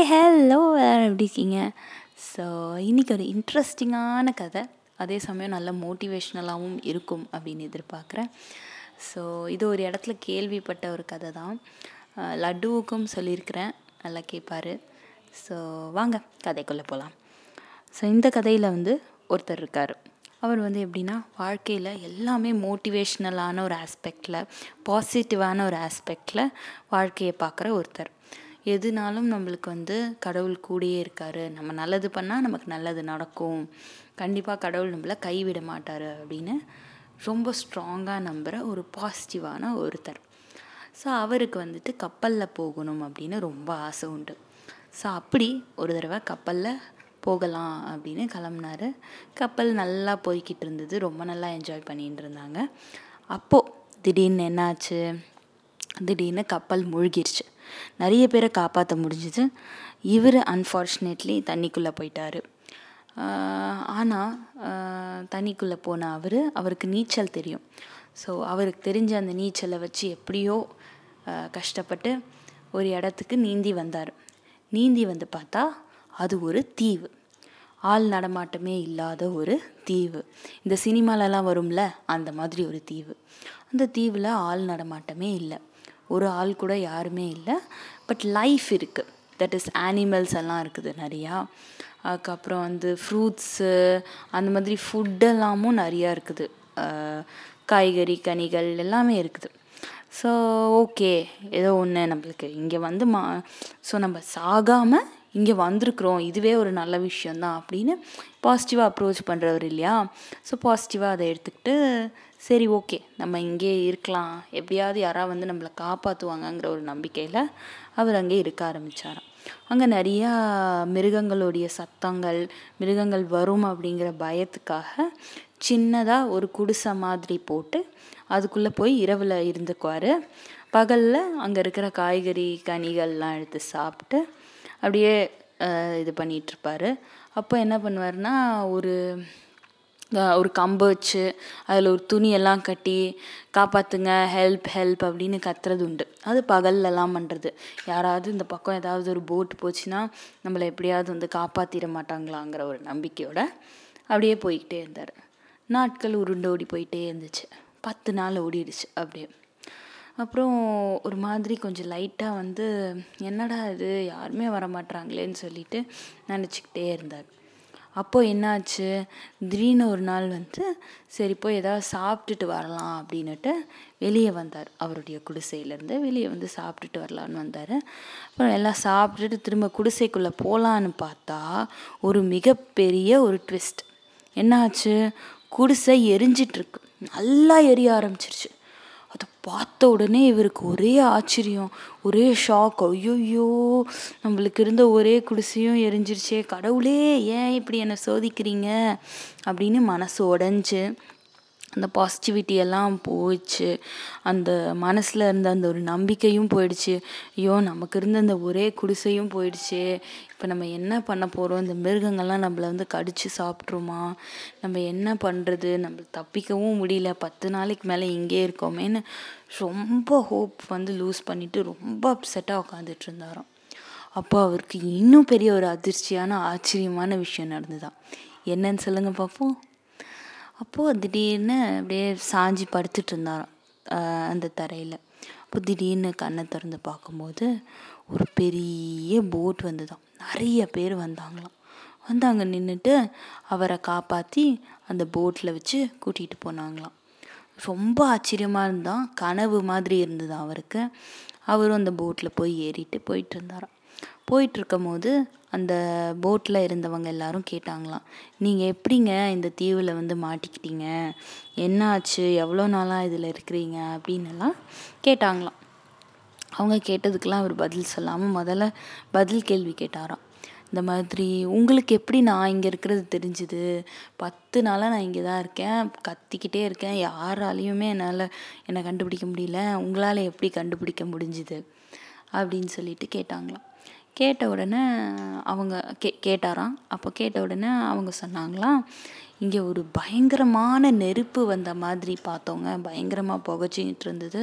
Hi hello எப்படி இருக்கீங்க? So இன்றைக்கி ஒரு இன்ட்ரெஸ்டிங்கான கதை. அதே சமயம் நல்ல மோட்டிவேஷ்னலாகவும் இருக்கும் அப்படின்னு எதிர்பார்க்குறேன். ஸோ இது ஒரு இடத்துல கேள்விப்பட்ட ஒரு கதை தான் லட்டுவுக்கும் சொல்லியிருக்கிறேன். நல்லா கேட்பாரு ஸோ வாங்க கதைக்குள்ளே போகலாம் ஸோ இந்த கதையில் வந்து ஒருத்தர் இருக்கார். அவர் வந்து எப்படின்னா வாழ்க்கையில் எல்லாமே மோட்டிவேஷ்னலான ஒரு ஆஸ்பெக்டில் பாசிட்டிவான ஒரு ஆஸ்பெக்டில் வாழ்க்கையை பார்க்குற ஒருத்தர். எதுனாலும் நம்மளுக்கு வந்து கடவுள் கூடயே இருக்கார். நம்ம நல்லது பண்ணால் நமக்கு நல்லது நடக்கும். கண்டிப்பாக கடவுள் நம்மளை கைவிட மாட்டார் அப்படின்னு ரொம்ப ஸ்ட்ராங்காக நம்புகிற ஒரு பாசிட்டிவான ஒருத்தர். ஸோ அவருக்கு வந்துட்டு கப்பலில் போகணும் அப்படின்னு ரொம்ப ஆசை உண்டு. ஸோ அப்படி ஒரு தடவை கப்பலில் போகலாம் அப்படின்னு கிளம்புனாரு. கப்பல் நல்லா போய்கிட்டு இருந்தது. ரொம்ப நல்லா என்ஜாய் பண்ணிகிட்டு இருந்தாங்க. அப்போது திடீர்னு என்னாச்சு? திடீர்னு கப்பல் மூழ்கிருச்சு. நிறைய பேரை காப்பாற்ற முடிஞ்சுது. இவர் அன்ஃபார்ச்சுனேட்லி தண்ணிக்குள்ளே போயிட்டார். ஆனால் தண்ணிக்குள்ளே போன அவர் அவருக்கு நீச்சல் தெரியும். ஸோ அவருக்கு தெரிஞ்ச அந்த நீச்சலை வச்சு எப்படியோ கஷ்டப்பட்டு ஒரு இடத்துக்கு நீந்தி வந்தார். நீந்தி வந்து பார்த்தா அது ஒரு தீவு. ஆள் நடமாட்டமே இல்லாத ஒரு தீவு. இந்த சினிமாலெல்லாம் வரும்ல அந்த மாதிரி ஒரு தீவு. அந்த தீவில் ஆள் நடமாட்டமே இல்லை. ஒரு ஆள் கூட யாருமே இல்லை. பட் லைஃப் இருக்குது தட் இஸ் அனிமல்ஸ் எல்லாம் இருக்குது நிறையா. அதுக்கப்புறம் வந்து ஃப்ரூட்ஸு அந்த மாதிரி ஃபுட்டெல்லாமும் நிறையா இருக்குது. காய்கறி கனிகள் எல்லாமே இருக்குது. ஸோ ஓகே ஏதோ ஒன்று நம்மளுக்கு இங்கே வந்து மா ஸோ நம்ம சாகாமல் இங்கே வந்திருக்கிறோம். இதுவே ஒரு நல்ல விஷயந்தான் அப்படின்னு பாசிட்டிவாக அப்ரோச் பண்ணுறவர் இல்லையா? ஸோ பாசிட்டிவாக அதை எடுத்துக்கிட்டு சரி ஓகே. நம்ம இங்கே இருக்கலாம். எப்படியாவது யாராவது வந்து நம்மளை காப்பாற்றுவாங்கங்கிற ஒரு நம்பிக்கையில் அவர் அங்கே இருக்க ஆரம்பித்தாராம் அங்கே நிறையா மிருகங்களுடைய சத்தங்கள் மிருகங்கள் வரும் அப்படிங்கிற பயத்துக்காக சின்னதாக ஒரு குடிசை மாதிரி போட்டு அதுக்குள்ளே போய் இரவில் இருந்துக்குவார். பகலில் அங்கே இருக்கிற காய்கறி கனிகள்லாம் எடுத்து சாப்பிட்டு அப்படியே இது பண்ணிகிட்ருப்பார் அப்போ என்ன பண்ணுவாருன்னா ஒரு ஒரு கம்பு வச்சு அதில் ஒரு துணியெல்லாம் கட்டி காப்பாற்றுங்க ஹெல்ப் ஹெல்ப் அப்படின்னு கத்துறது உண்டு. அது பகல்லலாம் பண்ணுறது யாராவது இந்த பக்கம் ஏதாவது ஒரு போட் போச்சுன்னா நம்மளை எப்படியாவது வந்து காப்பாற்றிட மாட்டாங்களாங்கிற ஒரு நம்பிக்கையோட அப்படியே போய்கிட்டே இருந்தார். நாட்கள் உருண்டு ஓடி போயிட்டே இருந்துச்சு. பத்து நாள் ஓடிடுச்சு அப்படியே. அப்புறம் ஒரு மாதிரி கொஞ்சம் லைட்டாக வந்து என்னடா இது? யாருமே வர மாட்றாங்களேன்னு சொல்லிட்டு நினச்சிக்கிட்டே இருந்தார். அப்போது என்னாச்சு? திடீர்னு ஒரு நாள் வந்து சரி போய் ஏதாவது சாப்பிட்டுட்டு வரலாம் அப்படின்னுட்டு வெளியே வந்தார். அவருடைய குடிசையிலேருந்து வெளியே வந்து சாப்பிட்டுட்டு வரலான்னு வந்தார். அப்புறம் எல்லாம் சாப்பிட்டுட்டு திரும்ப குடிசைக்குள்ளே போகலான்னு பார்த்தா ஒரு மிகப்பெரிய ஒரு ட்விஸ்ட் என்னாச்சு? குடிசை எரிஞ்சிட்ருக்கு நல்லா எரிய ஆரம்பிச்சிருச்சு. அதை பார்த்த உடனே இவருக்கு ஒரே ஆச்சரியம் ஒரே ஷாக் ஐயோயோ நம்மளுக்கு இருந்த ஒரே குடிசையும் எரிஞ்சிருச்சே. கடவுளே ஏன் இப்படி என்னை சோதிக்கிறீங்க? அப்படின்னு மனசு உடஞ்சி அந்த பாசிட்டிவிட்டி எல்லாம் போயிடுச்சு. அந்த மனசில் இருந்த அந்த ஒரு நம்பிக்கையும் போயிடுச்சு. ஐயோ நமக்கு இருந்த அந்த ஒரே குடிசையும் போயிடுச்சே. இப்போ நம்ம என்ன பண்ண போகிறோம் இந்த மிருகங்கள்லாம் நம்மளை வந்து கடித்து சாப்பிட்ருமா நம்ம என்ன பண்ணுறது நம்ம தப்பிக்கவும் முடியல. பத்து நாளைக்கு மேலே இங்கே இருக்கோமேன்னு ரொம்ப ஹோப் வந்து லூஸ் பண்ணிவிட்டு ரொம்ப அப்செட்டாக உட்காந்துட்டு இருந்தாராம். அப்போ அவருக்கு இன்னும் பெரிய ஒரு அதிர்ச்சியான ஆச்சரியமான விஷயம் நடந்துதான். என்னன்னு சொல்லுங்கள் பார்ப்போம் அப்போது திடீர்னு அப்படியே சாஞ்சி படுத்துட்டு இருந்தாராம். அந்த தரையில். அப்போ திடீர்னு கண்ணை திறந்து பார்க்கும்போது ஒரு பெரிய போட் வந்துதான் நிறைய பேர் வந்தாங்களாம். வந்து அங்கே நின்றுட்டு அவரை காப்பாற்றி அந்த போட்டில் வச்சு கூட்டிகிட்டு போனாங்களாம். ரொம்ப ஆச்சரியமாக இருந்தான். கனவு மாதிரி இருந்தது அவருக்கு. அவரும் அந்த போட்டில் போய் ஏறிட்டு போயிட்டு இருந்தாராம். போயிட்டு போது அந்த போட்டில் இருந்தவங்க எல்லாரும் கேட்டாங்களாம் நீங்கள் எப்படிங்க இந்த தீவில் வந்து மாட்டிக்கிட்டீங்க? என்ன ஆச்சு எவ்வளோ நாளாக இதில் இருக்கிறீங்க? அப்படின்னுலாம் கேட்டாங்களாம். அவங்க கேட்டதுக்கெல்லாம் அவர் பதில் சொல்லாமல் முதல்ல பதில் கேள்வி கேட்டாராம். இந்த மாதிரி உங்களுக்கு எப்படி நான் இங்கே இருக்கிறது தெரிஞ்சுது? பத்து நாளாக நான் இங்கே தான் இருக்கேன் கத்திக்கிட்டே இருக்கேன் யாராலையுமே என்னால் என்னை கண்டுபிடிக்க முடியல உங்களால் எப்படி கண்டுபிடிக்க முடிஞ்சுது? அப்படின்னு சொல்லிட்டு கேட்டாங்களாம். கேட்ட உடனே அவங்க கே கேட்டாராம். அப்போ கேட்ட உடனே அவங்க சொன்னாங்களாம் இங்கே ஒரு பயங்கரமான நெருப்பு வந்த மாதிரி பார்த்தோங்க. பயங்கரமாக புகைச்சிக்கிட்டு இருந்தது.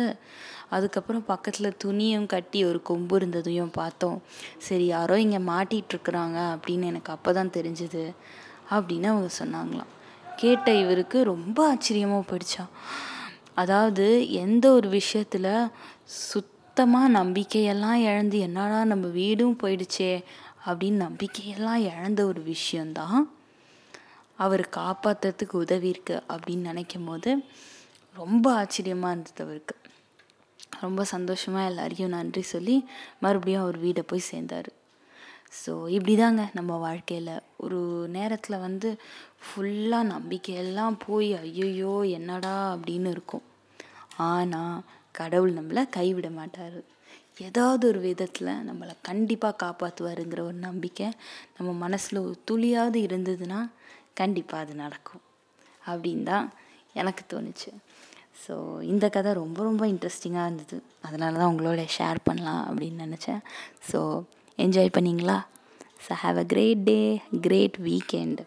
அதுக்கப்புறம் பக்கத்தில் துணியும் கட்டி ஒரு கொம்பு இருந்ததையும் பார்த்தோம். சரி யாரோ இங்கே மாட்டிகிட்ருக்குறாங்க அப்படின்னு எனக்கு அப்போ தான் தெரிஞ்சுது அப்படின்னு அவங்க சொன்னாங்களாம். கேட்ட இவருக்கு ரொம்ப ஆச்சரியமாக போயிடுச்சா அதாவது எந்த ஒரு விஷயத்தில் சுத் சுத்தமாக நம்பிக்கையெல்லாம் இழந்து என்னடா நம்ம வீடும் போயிடுச்சே அப்படின்னு நம்பிக்கையெல்லாம் இழந்த ஒரு விஷயந்தான் அவர் காப்பாற்றுறதுக்கு உதவி இருக்கு அப்படின்னு நினைக்கும் போது ரொம்ப ஆச்சரியமாக இருந்தது அவருக்கு. ரொம்ப சந்தோஷமாக எல்லாரையும் நன்றி சொல்லி மறுபடியும் அவர் வீடை போய் சேர்ந்தார். ஸோ இப்படி தாங்க நம்ம வாழ்க்கையில் ஒரு நேரத்தில் வந்து ஃபுல்லாக நம்பிக்கையெல்லாம் போய் ஐயையோ என்னடா? அப்படின்னு இருக்கும். ஆனால் கடவுள் நம்மளை கைவிட மாட்டார். ஏதாவது ஒரு விதத்தில் நம்மளை கண்டிப்பாக காப்பாற்றுவாருங்கிற ஒரு நம்பிக்கை நம்ம மனசில் ஒரு துளியாவது இருந்ததுன்னா கண்டிப்பாக அது நடக்கும். அப்படின் தான் எனக்கு தோணுச்சு. ஸோ இந்த கதை ரொம்ப ரொம்ப இன்ட்ரெஸ்டிங்காக இருந்தது. அதனால தான் உங்களோட ஷேர் பண்ணலாம் அப்படின்னு நினச்சேன். ஸோ என்ஜாய் பண்ணிங்களா? So have a great day great weekend